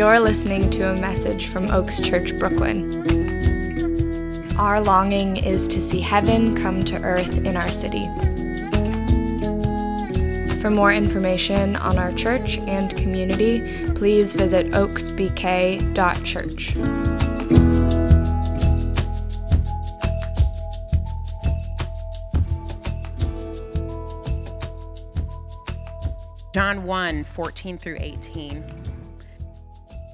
You're listening to a message from Oaks Church, Brooklyn. Our longing is to see heaven come to earth in our city. For more information on our church and community, please visit oaksbk.church. John 1 14 through 18.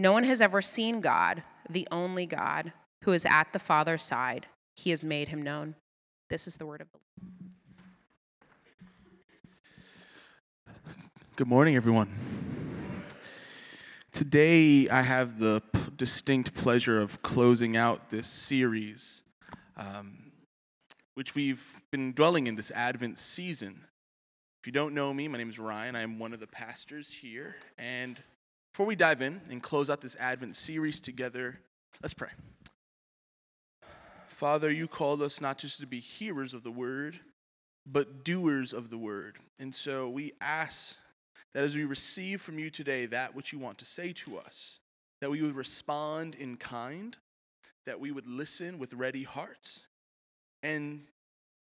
No one has ever seen God, the only God, who is at the Father's side. He has made him known. This is the word of the Lord. Good morning, everyone. Today, I have the p- distinct pleasure of closing out this series, um, which we've been dwelling in this Advent season. If you don't know me, my name is Ryan. I am one of the pastors here. And before we dive in and close out this Advent series together, let's pray. Father, you called us not just to be hearers of the word, but doers of the word. And so we ask that as we receive from you today that which you want to say to us, that we would respond in kind, that we would listen with ready hearts, and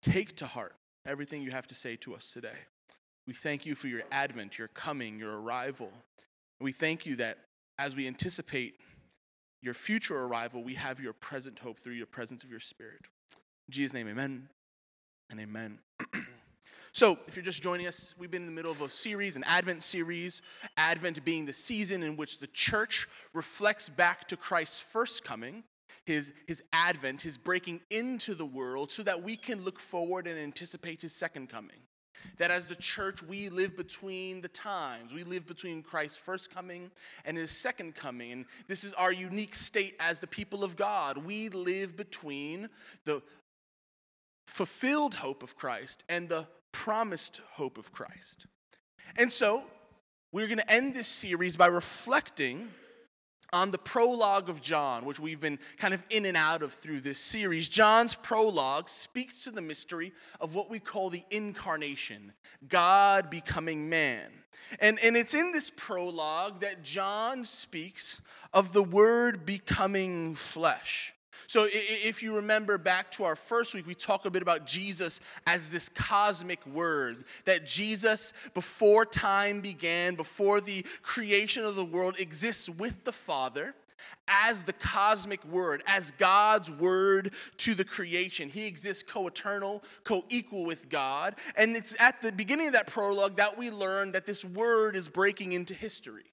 take to heart everything you have to say to us today. We thank you for your advent, your coming, your arrival. We thank you that as we anticipate your future arrival, we have your present hope through your presence of your Spirit. In Jesus' name, amen and amen. so, if you're just joining us, we've been in the middle of a series, an Advent series, Advent being the season in which the church reflects back to Christ's first coming. His, his advent, his breaking into the world, so that we can look forward and anticipate his second coming. That as the church, we live between the times. We live between Christ's first coming and his second coming. And this is our unique state as the people of God. We live between the fulfilled hope of Christ and the promised hope of Christ. And so, we're going to end this series by reflecting on the prologue of John, which we've been kind of in and out of through this series. John's prologue speaks to the mystery of what we call the incarnation, God becoming man. And, and it's in this prologue that John speaks of the Word becoming flesh. So, if you remember back to our first week, we talked a bit about Jesus as this cosmic word. That Jesus, before time began, before the creation of the world, exists with the Father as the cosmic word, as God's word to the creation. He exists co eternal, co equal with God. And it's at the beginning of that prologue that we learn that this word is breaking into history.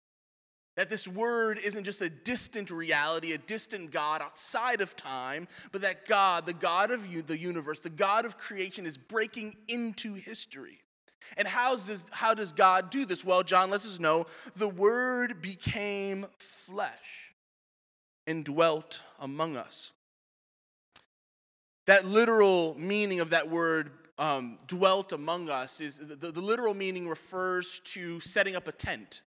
That this word isn't just a distant reality, a distant God outside of time, but that God, the God of the universe, the God of creation, is breaking into history. And how does, how does God do this? Well, John lets us know the word became flesh and dwelt among us. That literal meaning of that word um, dwelt among us is the, the literal meaning refers to setting up a tent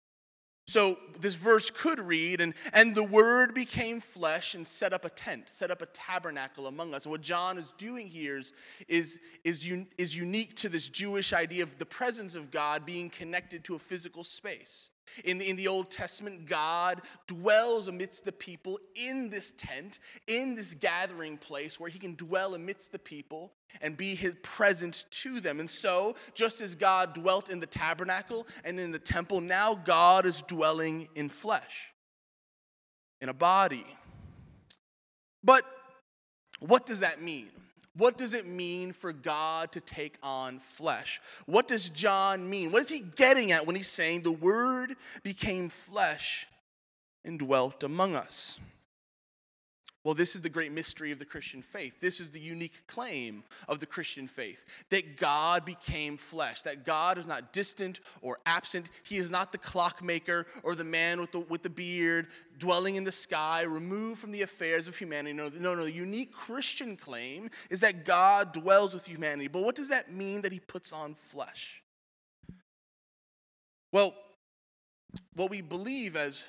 so this verse could read, and, and the word became flesh and set up a tent, set up a tabernacle among us. And what John is doing here is, is, is, un, is unique to this Jewish idea of the presence of God being connected to a physical space. In the, in the Old Testament, God dwells amidst the people in this tent, in this gathering place where he can dwell amidst the people and be his present to them. And so, just as God dwelt in the tabernacle and in the temple, now God is dwelling in flesh, in a body. But what does that mean? What does it mean for God to take on flesh? What does John mean? What is he getting at when he's saying the Word became flesh and dwelt among us? Well, this is the great mystery of the Christian faith. This is the unique claim of the Christian faith that God became flesh, that God is not distant or absent. He is not the clockmaker or the man with the, with the beard dwelling in the sky, removed from the affairs of humanity. No, no, no. The unique Christian claim is that God dwells with humanity. But what does that mean that he puts on flesh? Well, what we believe as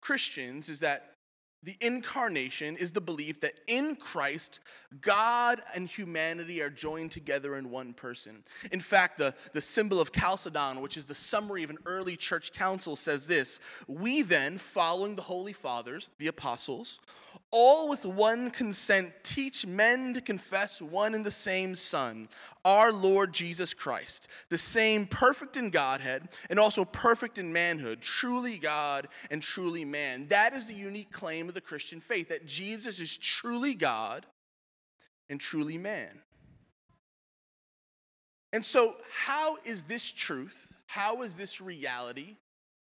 Christians is that the incarnation is the belief that in Christ, God and humanity are joined together in one person. In fact, the, the symbol of Chalcedon, which is the summary of an early church council, says this We then, following the Holy Fathers, the apostles, all with one consent teach men to confess one and the same Son, our Lord Jesus Christ, the same perfect in Godhead and also perfect in manhood, truly God and truly man. That is the unique claim of the Christian faith that Jesus is truly God and truly man. And so, how is this truth, how is this reality,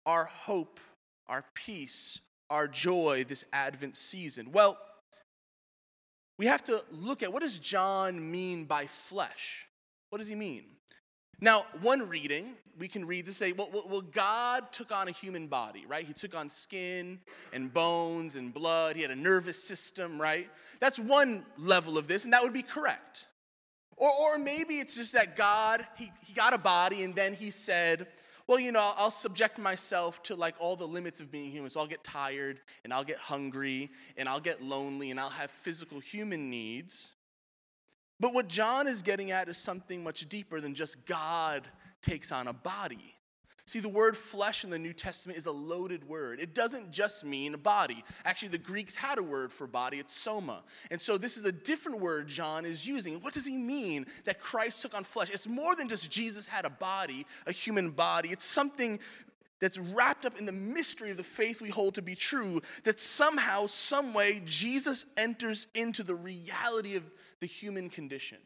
our hope, our peace, our joy this Advent season? Well, we have to look at what does John mean by flesh? What does he mean? Now, one reading, we can read to say, well, well, God took on a human body, right? He took on skin and bones and blood. He had a nervous system, right? That's one level of this, and that would be correct. Or, or maybe it's just that God, he, he got a body, and then he said, well, you know, I'll subject myself to like all the limits of being human. So I'll get tired and I'll get hungry and I'll get lonely and I'll have physical human needs. But what John is getting at is something much deeper than just God takes on a body. See, the word flesh in the New Testament is a loaded word. It doesn't just mean body. Actually, the Greeks had a word for body, it's soma. And so this is a different word John is using. What does he mean that Christ took on flesh? It's more than just Jesus had a body, a human body. It's something that's wrapped up in the mystery of the faith we hold to be true, that somehow, some way, Jesus enters into the reality of the human condition.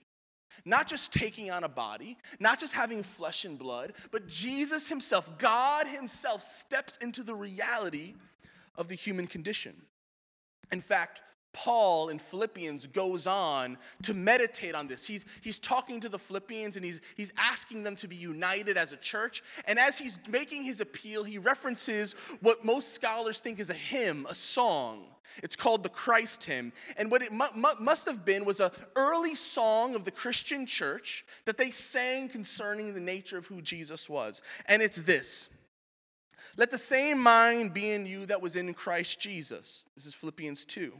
Not just taking on a body, not just having flesh and blood, but Jesus Himself, God Himself, steps into the reality of the human condition. In fact, Paul in Philippians goes on to meditate on this. He's, he's talking to the Philippians and he's, he's asking them to be united as a church. And as he's making his appeal, he references what most scholars think is a hymn, a song. It's called the Christ hymn. And what it mu- mu- must have been was an early song of the Christian church that they sang concerning the nature of who Jesus was. And it's this Let the same mind be in you that was in Christ Jesus. This is Philippians 2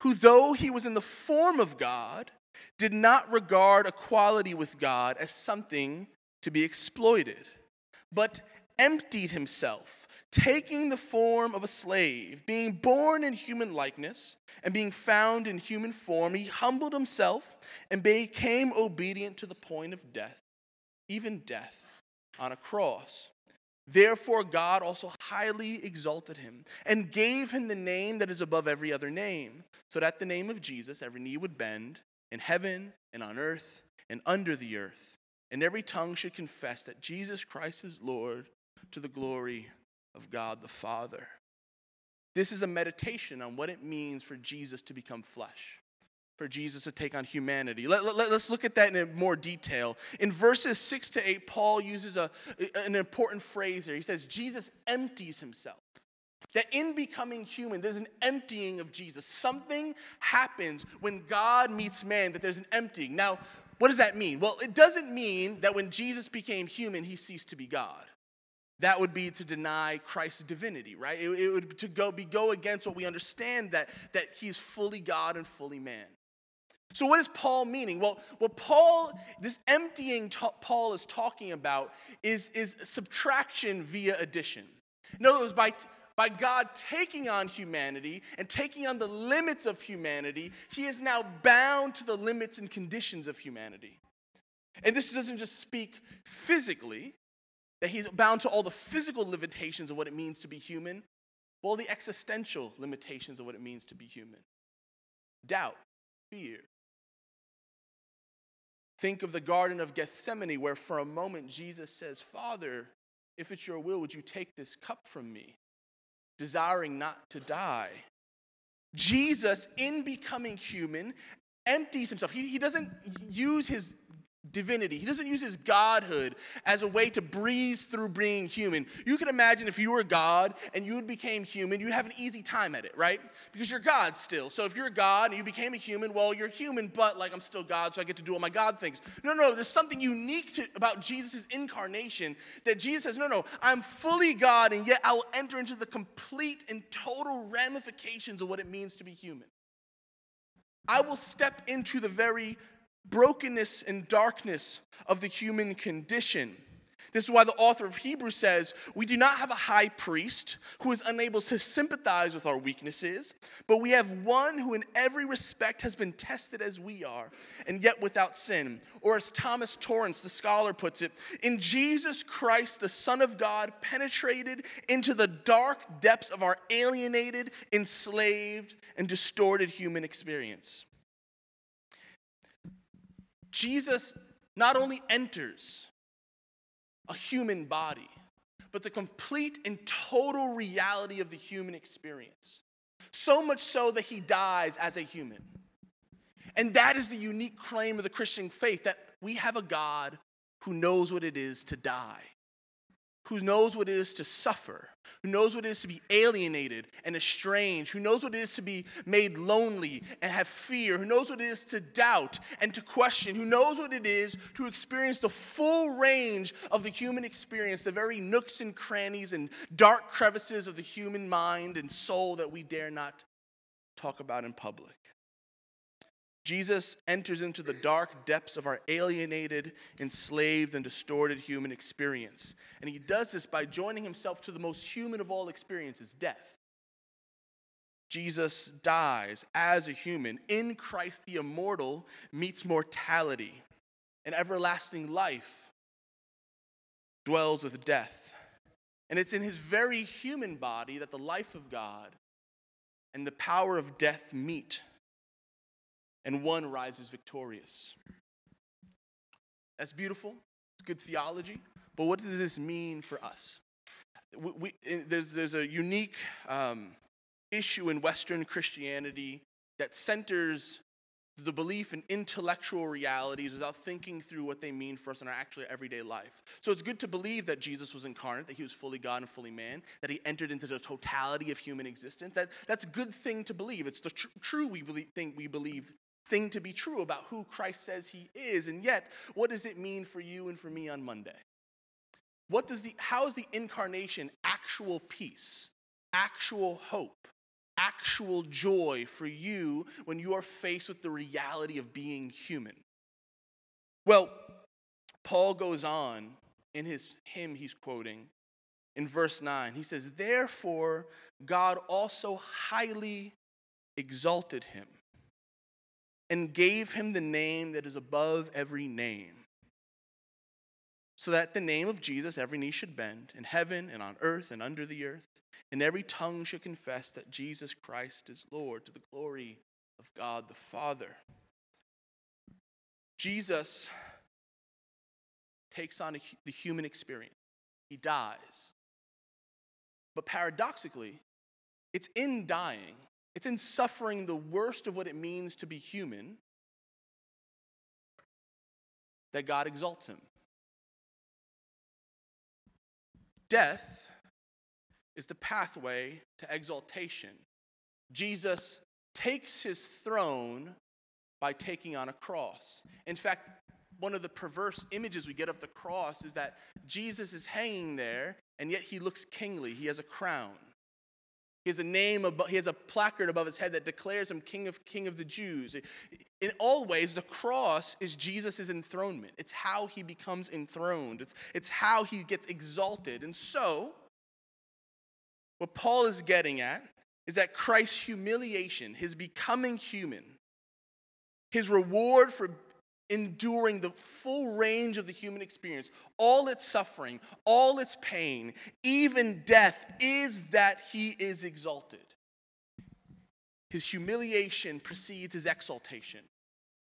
who, though he was in the form of God, did not regard equality with God as something to be exploited, but emptied himself, taking the form of a slave, being born in human likeness, and being found in human form, he humbled himself and became obedient to the point of death, even death on a cross. Therefore, God also highly exalted him and gave him the name that is above every other name, so that the name of Jesus every knee would bend in heaven and on earth and under the earth, and every tongue should confess that Jesus Christ is Lord to the glory of God the Father. This is a meditation on what it means for Jesus to become flesh for Jesus to take on humanity. Let, us let, look at that in more detail. In verses 6 to 8, Paul uses a, an important phrase here. He says, Jesus empties himself. That in becoming human, there's an emptying of Jesus. Something happens when God meets man, that there's an emptying. Now, what does that mean? Well, it doesn't mean that when Jesus became human, he ceased to be God. That would be to deny Christ's divinity, right? It, it would to go be go against what we understand that, that he's fully God and fully man. So, what is Paul meaning? Well, what Paul, this emptying Paul is talking about is, is subtraction via addition. In other words, by, by God taking on humanity and taking on the limits of humanity, he is now bound to the limits and conditions of humanity. And this doesn't just speak physically, that he's bound to all the physical limitations of what it means to be human, but all the existential limitations of what it means to be human. Doubt, fear, Think of the Garden of Gethsemane, where for a moment Jesus says, Father, if it's your will, would you take this cup from me, desiring not to die, Jesus, in becoming human, empties himself. He, he doesn't use his divinity. He doesn't use his godhood as a way to breeze through being human. You can imagine if you were God and you became human, you'd have an easy time at it, right? Because you're God still. So if you're God and you became a human, well, you're human, but like I'm still God, so I get to do all my God things. No, no, there's something unique to, about Jesus' incarnation that Jesus says, no, no, I'm fully God, and yet I will enter into the complete and total ramifications of what it means to be human. I will step into the very brokenness and darkness of the human condition. This is why the author of Hebrews says, We do not have a high priest who is unable to sympathize with our weaknesses, but we have one who, in every respect, has been tested as we are, and yet without sin. Or, as Thomas Torrance, the scholar, puts it, in Jesus Christ, the Son of God, penetrated into the dark depths of our alienated, enslaved, and distorted human experience. Jesus not only enters a human body, but the complete and total reality of the human experience. So much so that he dies as a human. And that is the unique claim of the Christian faith that we have a God who knows what it is to die who knows what it is to suffer, who knows what it is to be alienated and estranged, who knows what it is to be made lonely and have fear, who knows what it is to doubt and to question, who knows what it is to experience the full range of the human experience, the very nooks and crannies and dark crevices of the human mind and soul that we dare not talk about in public. Jesus enters into the dark depths of our alienated, enslaved, and distorted human experience. And he does this by joining himself to the most human of all experiences death. Jesus dies as a human. In Christ, the immortal meets mortality, and everlasting life dwells with death. And it's in his very human body that the life of God and the power of death meet and one rises victorious. That's beautiful. It's good theology. But what does this mean for us? We, we, there's, there's a unique um, issue in Western Christianity that centers the belief in intellectual realities without thinking through what they mean for us in our actual everyday life. So it's good to believe that Jesus was incarnate, that he was fully God and fully man, that he entered into the totality of human existence. That, that's a good thing to believe. It's the tr- true we believe, we believe thing to be true about who Christ says he is. And yet, what does it mean for you and for me on Monday? What does the how is the incarnation actual peace, actual hope, actual joy for you when you are faced with the reality of being human? Well, Paul goes on in his hymn he's quoting in verse 9. He says, Therefore, God also highly exalted him and gave him the name that is above every name, so that the name of Jesus every knee should bend, in heaven and on earth and under the earth, and every tongue should confess that Jesus Christ is Lord to the glory of God the Father. Jesus takes on a, the human experience, he dies. But paradoxically, it's in dying it's in suffering the worst of what it means to be human that God exalts him. Death is the pathway to exaltation. Jesus takes his throne by taking on a cross. In fact, one of the perverse images we get of the cross is that Jesus is hanging there, and yet he looks kingly. He has a crown. He has a name, above, he has a placard above his head that declares him King of King of the Jews. In all ways, the cross is Jesus' enthronement. It's how he becomes enthroned. It's, it's how he gets exalted. And so, what Paul is getting at is that Christ's humiliation, his becoming human, his reward for enduring the full range of the human experience, all its suffering, all its pain, even death, is that he is exalted. His humiliation precedes his exaltation.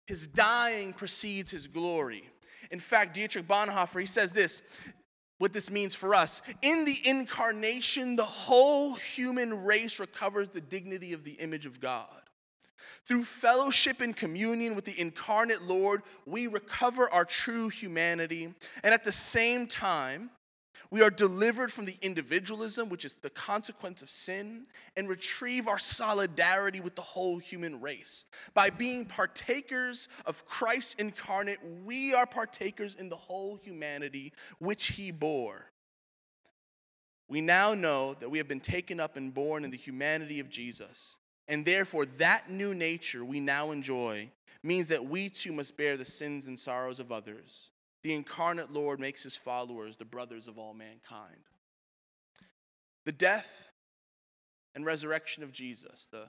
His dying precedes his glory. In fact, Dietrich Bonhoeffer, he says this what this means for us. In the incarnation, the whole human race recovers the dignity of the image of God. Through fellowship and communion with the incarnate Lord, we recover our true humanity. And at the same time, we are delivered from the individualism, which is the consequence of sin, and retrieve our solidarity with the whole human race. By being partakers of Christ incarnate, we are partakers in the whole humanity which he bore. We now know that we have been taken up and borne in the humanity of Jesus. And therefore, that new nature we now enjoy means that we too must bear the sins and sorrows of others. The incarnate Lord makes his followers the brothers of all mankind. The death and resurrection of Jesus, the,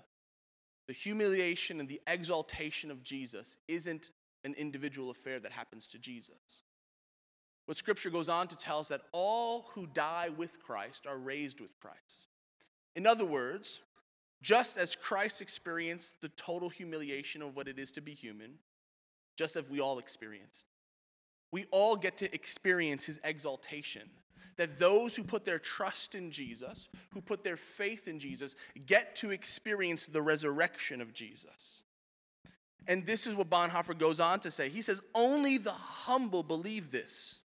the humiliation and the exaltation of Jesus, isn't an individual affair that happens to Jesus. What scripture goes on to tell us that all who die with Christ are raised with Christ. In other words, just as Christ experienced the total humiliation of what it is to be human, just as we all experienced, we all get to experience his exaltation. That those who put their trust in Jesus, who put their faith in Jesus, get to experience the resurrection of Jesus. And this is what Bonhoeffer goes on to say. He says, Only the humble believe this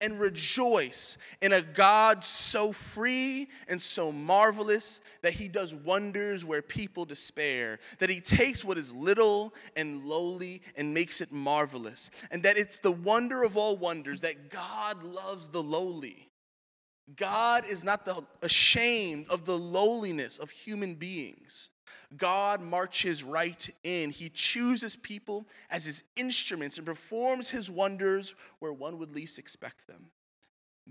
and rejoice in a God so free and so marvelous that he does wonders where people despair, that he takes what is little and lowly and makes it marvelous, and that it's the wonder of all wonders that God loves the lowly. God is not the, ashamed of the lowliness of human beings. God marches right in. He chooses people as his instruments and performs his wonders where one would least expect them.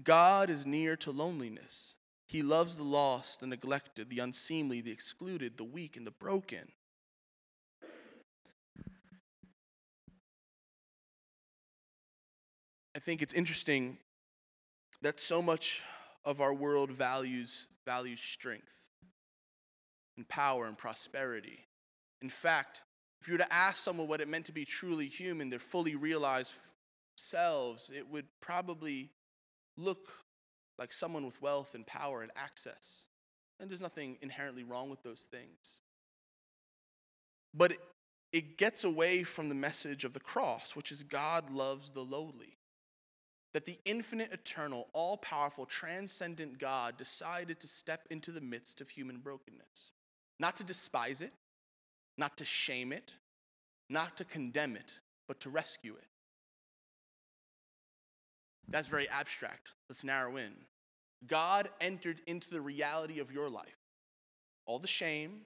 God is near to loneliness. He loves the lost, the neglected, the unseemly, the excluded, the weak, and the broken. I think it's interesting that so much of our world values values strength and power and prosperity. In fact, if you were to ask someone what it meant to be truly human, their fully realized selves, it would probably look like someone with wealth and power and access. And there's nothing inherently wrong with those things. But it, it gets away from the message of the cross, which is God loves the lowly. That the infinite, eternal, all powerful, transcendent God decided to step into the midst of human brokenness. Not to despise it, not to shame it, not to condemn it, but to rescue it. That's very abstract. Let's narrow in. God entered into the reality of your life. All the shame,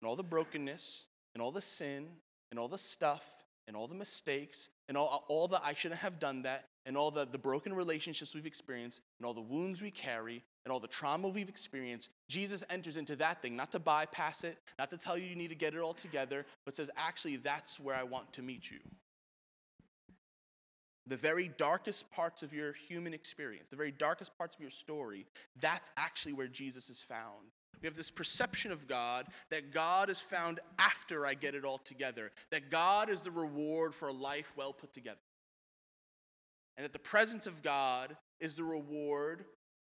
and all the brokenness, and all the sin, and all the stuff, and all the mistakes, and all, all the I shouldn't have done that, and all the, the broken relationships we've experienced, and all the wounds we carry, and all the trauma we've experienced, Jesus enters into that thing, not to bypass it, not to tell you you need to get it all together, but says, actually, that's where I want to meet you. The very darkest parts of your human experience, the very darkest parts of your story, that's actually where Jesus is found. We have this perception of God that God is found after I get it all together, that God is the reward for a life well put together. And that the presence of God is the reward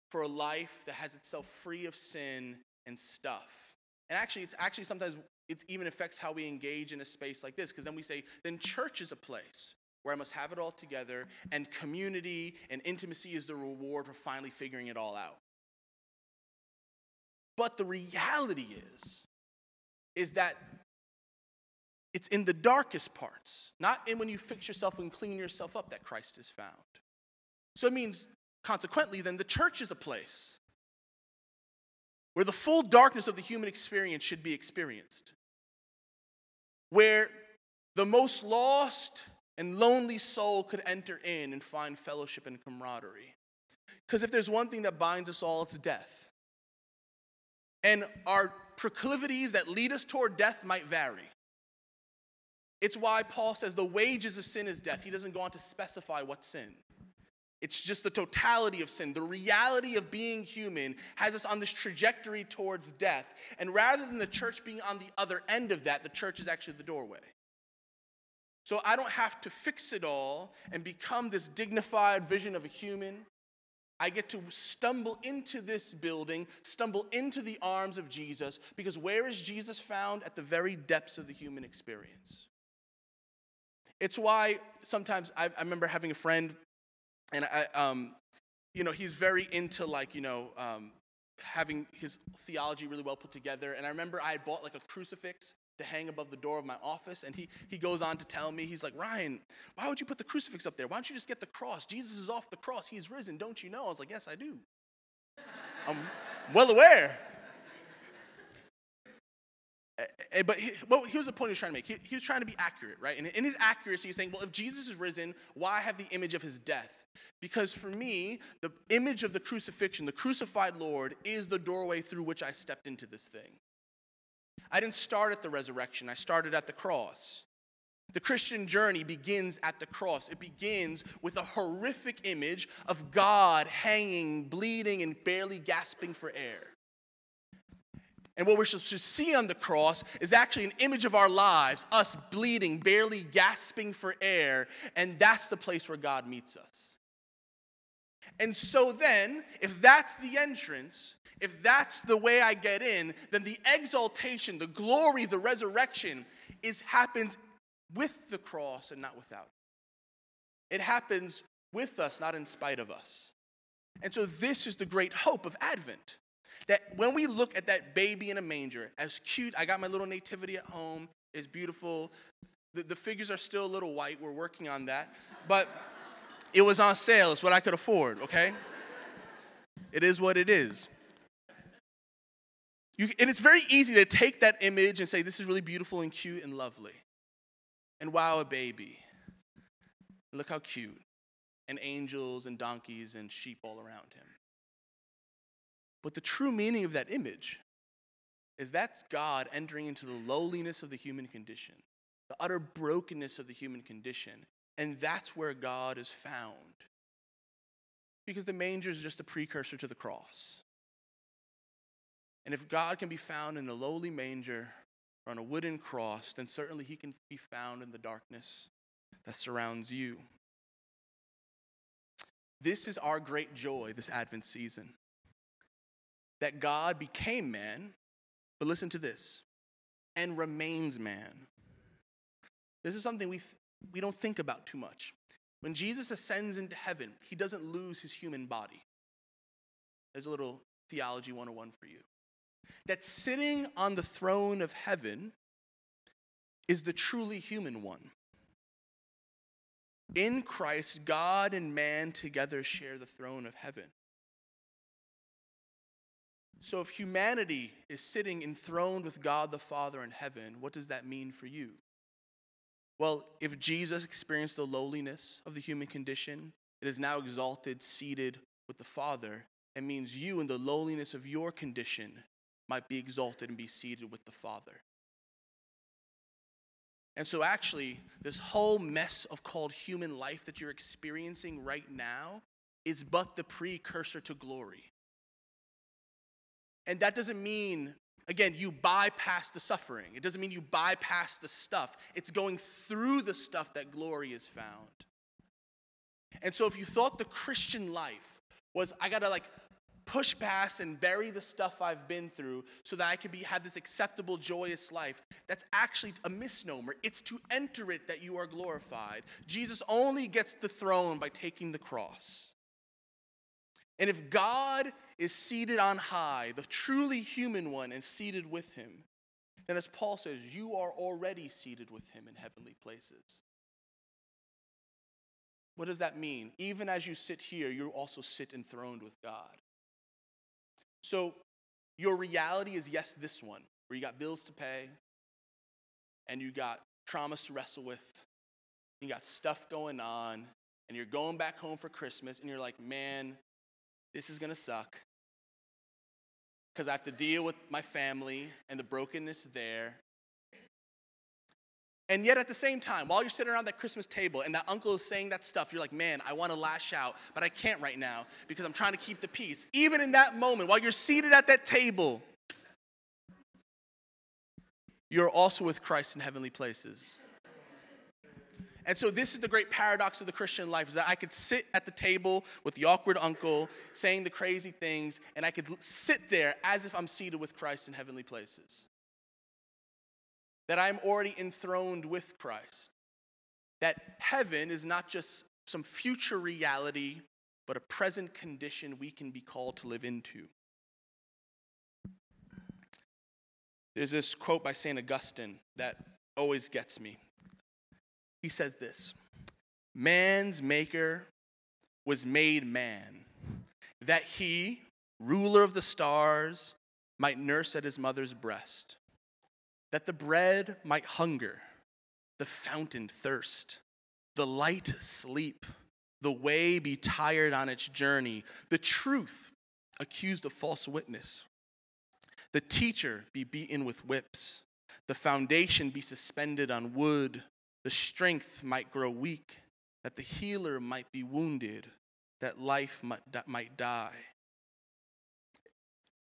for a life that has itself free of sin and stuff. And actually, it's actually sometimes it even affects how we engage in a space like this, because then we say, then church is a place where I must have it all together, and community and intimacy is the reward for finally figuring it all out. But the reality is, is that it's in the darkest parts, not in when you fix yourself and clean yourself up, that Christ is found. So it means Consequently, then, the church is a place where the full darkness of the human experience should be experienced, where the most lost and lonely soul could enter in and find fellowship and camaraderie. Because if there's one thing that binds us all, it's death. And our proclivities that lead us toward death might vary. It's why Paul says the wages of sin is death. He doesn't go on to specify what sin. It's just the totality of sin. The reality of being human has us on this trajectory towards death. And rather than the church being on the other end of that, the church is actually the doorway. So I don't have to fix it all and become this dignified vision of a human I get to stumble into this building, stumble into the arms of Jesus, because where is Jesus found? At the very depths of the human experience. It's why sometimes I, I remember having a friend, and I, um, you know, he's very into like, you know, um, having his theology really well put together. And I remember I had bought like a crucifix to hang above the door of my office. And he, he goes on to tell me, he's like, Ryan, why would you put the crucifix up there? Why don't you just get the cross? Jesus is off the cross. He's risen. Don't you know? I was like, yes, I do. I'm well aware. Eh, eh, but he, here's the point he was trying to make. He, he was trying to be accurate, right? And in his accuracy, he's saying, well, if Jesus is risen, why have the image of his death? Because for me, the image of the crucifixion, the crucified Lord, is the doorway through which I stepped into this thing. I didn't start at the resurrection, I started at the cross. The Christian journey begins at the cross. It begins with a horrific image of God hanging, bleeding, and barely gasping for air. And what supposed to see on the cross is actually an image of our lives, us bleeding, barely gasping for air, and that's the place where God meets us. And so then, if that's the entrance, if that's the way I get in, then the exaltation, the glory, the resurrection is happens with the cross and not without. It happens with us, not in spite of us. And so this is the great hope of Advent. That when we look at that baby in a manger, as cute, I got my little nativity at home, it's beautiful. The, the figures are still a little white, we're working on that. But it was on sale, it's what I could afford, okay? It is what it is. You, and it's very easy to take that image and say, this is really beautiful and cute and lovely. And wow, a baby. Look how cute. And angels and donkeys and sheep all around him. But the true meaning of that image is that's God entering into the lowliness of the human condition, the utter brokenness of the human condition. And that's where God is found. Because the manger is just a precursor to the cross. And if God can be found in a lowly manger or on a wooden cross, then certainly he can be found in the darkness that surrounds you. This is our great joy this Advent season that God became man, but listen to this, and remains man. This is something we, th- we don't think about too much. When Jesus ascends into heaven, he doesn't lose his human body. There's a little theology 101 for you that sitting on the throne of heaven is the truly human one. In Christ, God and man together share the throne of heaven. So, if humanity is sitting enthroned with God the Father in heaven, what does that mean for you? Well, if Jesus experienced the lowliness of the human condition, it is now exalted, seated with the Father. It means you, in the lowliness of your condition, might be exalted and be seated with the Father. And so, actually, this whole mess of called human life that you're experiencing right now is but the precursor to glory. And that doesn't mean, again, you bypass the suffering. It doesn't mean you bypass the stuff. It's going through the stuff that glory is found. And so, if you thought the Christian life was, I gotta like push past and bury the stuff I've been through so that I could be, have this acceptable, joyous life. That's actually a misnomer. It's to enter it that you are glorified. Jesus only gets the throne by taking the cross. And if God is seated on high, the truly human one, and seated with him, then as Paul says, you are already seated with him in heavenly places. What does that mean? Even as you sit here, you also sit enthroned with God. So your reality is yes, this one, where you got bills to pay and you got traumas to wrestle with, you got stuff going on, and you're going back home for Christmas, and you're like, man, this is gonna suck. Because I have to deal with my family and the brokenness there, and yet, at the same time, while you're sitting around that Christmas table and that uncle is saying that stuff, you're like, man, I want to lash out, but I can't right now because I'm trying to keep the peace. Even in that moment, while you're seated at that table, you're also with Christ in heavenly places. And so this is the great paradox of the Christian life is that I could sit at the table with the awkward uncle saying the crazy things and I could sit there as if I'm seated with Christ in heavenly places. That I'm already enthroned with Christ. That heaven is not just some future reality but a present condition we can be called to live into. There's this quote by St. Augustine that always gets me. He says this Man's maker was made man, that he, ruler of the stars, might nurse at his mother's breast, that the bread might hunger, the fountain thirst, the light sleep, the way be tired on its journey, the truth accused of false witness, the teacher be beaten with whips, the foundation be suspended on wood, the strength might grow weak, that the healer might be wounded, that life might die.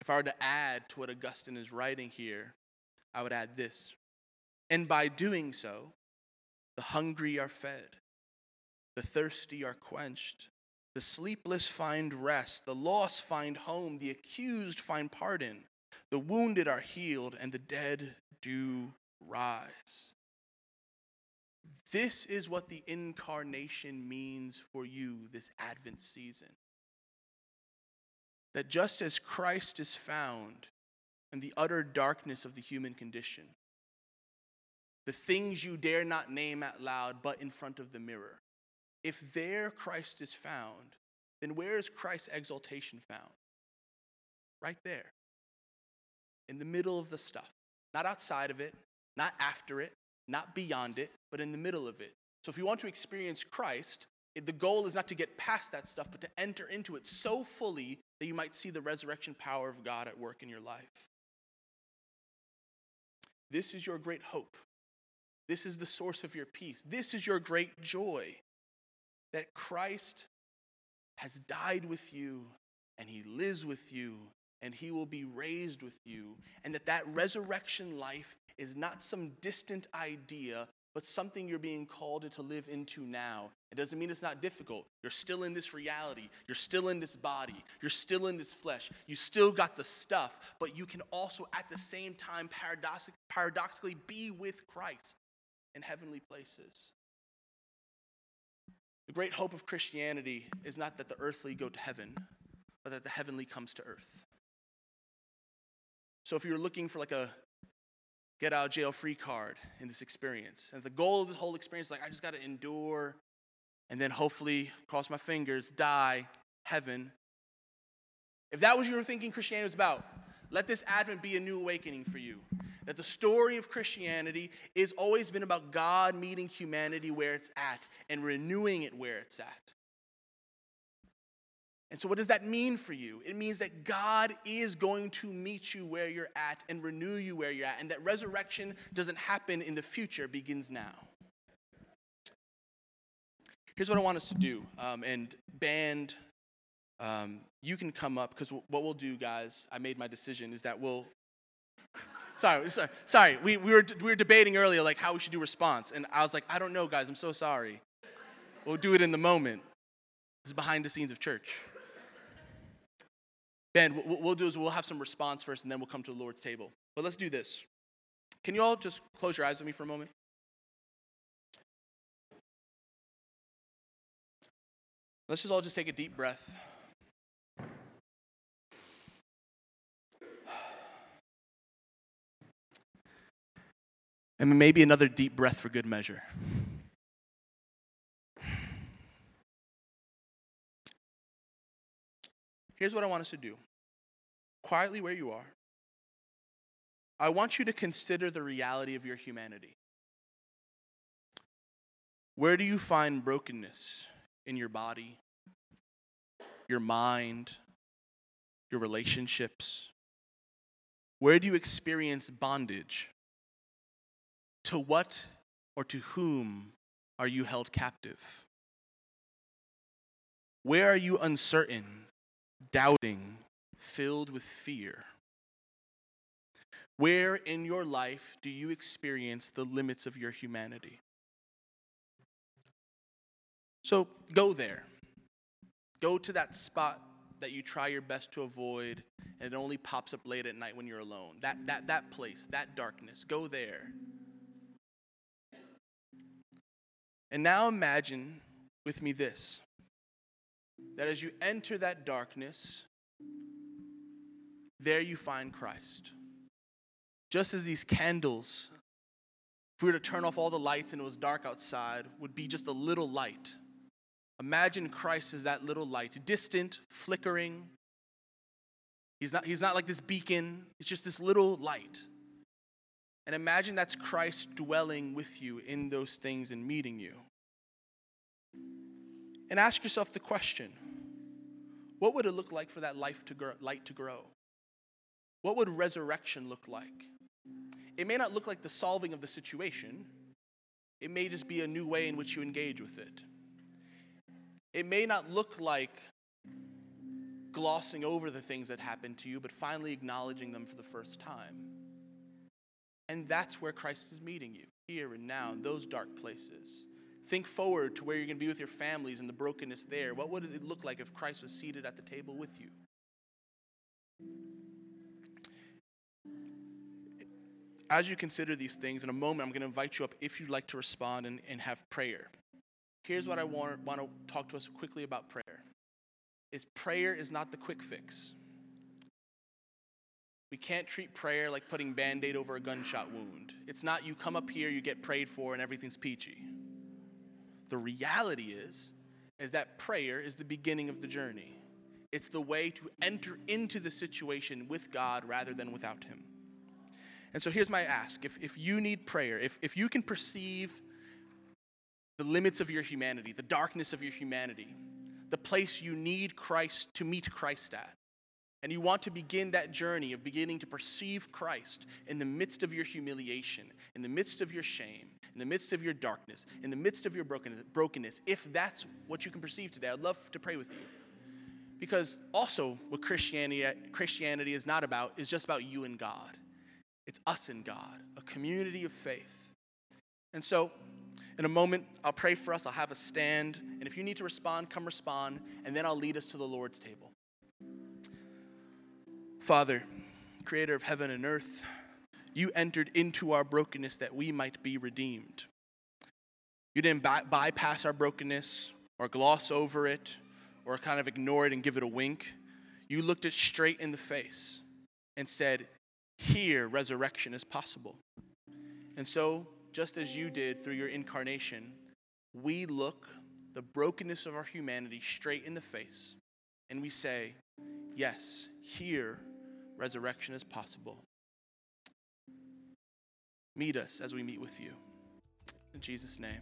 If I were to add to what Augustine is writing here, I would add this. And by doing so, the hungry are fed, the thirsty are quenched, the sleepless find rest, the lost find home, the accused find pardon, the wounded are healed, and the dead do rise. This is what the incarnation means for you this Advent season. That just as Christ is found in the utter darkness of the human condition, the things you dare not name out loud but in front of the mirror, if there Christ is found, then where is Christ's exaltation found? Right there, in the middle of the stuff, not outside of it, not after it, not beyond it, but in the middle of it. So if you want to experience Christ, the goal is not to get past that stuff, but to enter into it so fully that you might see the resurrection power of God at work in your life. This is your great hope. This is the source of your peace. This is your great joy that Christ has died with you and he lives with you and he will be raised with you and that that resurrection life is not some distant idea but something you're being called to live into now. It doesn't mean it's not difficult. You're still in this reality. You're still in this body. You're still in this flesh. You still got the stuff, but you can also at the same time paradox- paradoxically be with Christ in heavenly places. The great hope of Christianity is not that the earthly go to heaven, but that the heavenly comes to earth. So if you're looking for like a get out of jail free card in this experience, and the goal of this whole experience is like, I just got to endure and then hopefully, cross my fingers, die, heaven. If that was what you were thinking Christianity was about, let this Advent be a new awakening for you. That the story of Christianity has always been about God meeting humanity where it's at and renewing it where it's at. And so, what does that mean for you? It means that God is going to meet you where you're at and renew you where you're at, and that resurrection doesn't happen in the future, begins now. Here's what I want us to do. Um, and, band, um, you can come up because what we'll do, guys, I made my decision, is that we'll sorry, sorry, sorry. We, we, were, we were debating earlier, like, how we should do response. And I was like, I don't know, guys. I'm so sorry. We'll do it in the moment. This is behind the scenes of church. Ben, what we'll do is we'll have some response first, and then we'll come to the Lord's table. But let's do this. Can you all just close your eyes with me for a moment? Let's just all just take a deep breath. And maybe another deep breath for good measure. Here's what I want us to do quietly where you are. I want you to consider the reality of your humanity. Where do you find brokenness in your body, your mind, your relationships? Where do you experience bondage? To what or to whom are you held captive? Where are you uncertain, doubting, filled with fear? Where in your life do you experience the limits of your humanity? So go there. Go to that spot that you try your best to avoid and it only pops up late at night when you're alone. That, that, that place, that darkness. Go there. And now imagine with me this that as you enter that darkness, there you find Christ. Just as these candles, if we were to turn off all the lights and it was dark outside, would be just a little light. Imagine Christ as that little light, distant, flickering. He's not, he's not like this beacon, it's just this little light. And imagine that's Christ dwelling with you in those things and meeting you. And ask yourself the question what would it look like for that life to grow, light to grow? What would resurrection look like? It may not look like the solving of the situation, it may just be a new way in which you engage with it. It may not look like glossing over the things that happened to you, but finally acknowledging them for the first time. And that's where Christ is meeting you, here and now, in those dark places. Think forward to where you're going to be with your families and the brokenness there. What would it look like if Christ was seated at the table with you? As you consider these things, in a moment, I'm going to invite you up if you'd like to respond and, and have prayer. Here's what I want, want to talk to us quickly about prayer. Is prayer is not the quick fix. We can't treat prayer like putting band-aid over a gunshot wound. It's not you come up here, you get prayed for, and everything's peachy. The reality is, is that prayer is the beginning of the journey. It's the way to enter into the situation with God rather than without Him. And so here's my ask if, if you need prayer, if, if you can perceive the limits of your humanity, the darkness of your humanity, the place you need Christ to meet Christ at. And you want to begin that journey of beginning to perceive Christ in the midst of your humiliation, in the midst of your shame, in the midst of your darkness, in the midst of your brokenness. If that's what you can perceive today, I'd love to pray with you. Because also, what Christianity, Christianity is not about is just about you and God. It's us and God, a community of faith. And so, in a moment, I'll pray for us. I'll have a stand. And if you need to respond, come respond. And then I'll lead us to the Lord's table. Father, creator of heaven and earth, you entered into our brokenness that we might be redeemed. You didn't by- bypass our brokenness or gloss over it or kind of ignore it and give it a wink. You looked it straight in the face and said, Here, resurrection is possible. And so just as you did through your incarnation, we look the brokenness of our humanity straight in the face and we say, Yes, here resurrection is possible. Meet us as we meet with you. In Jesus' name.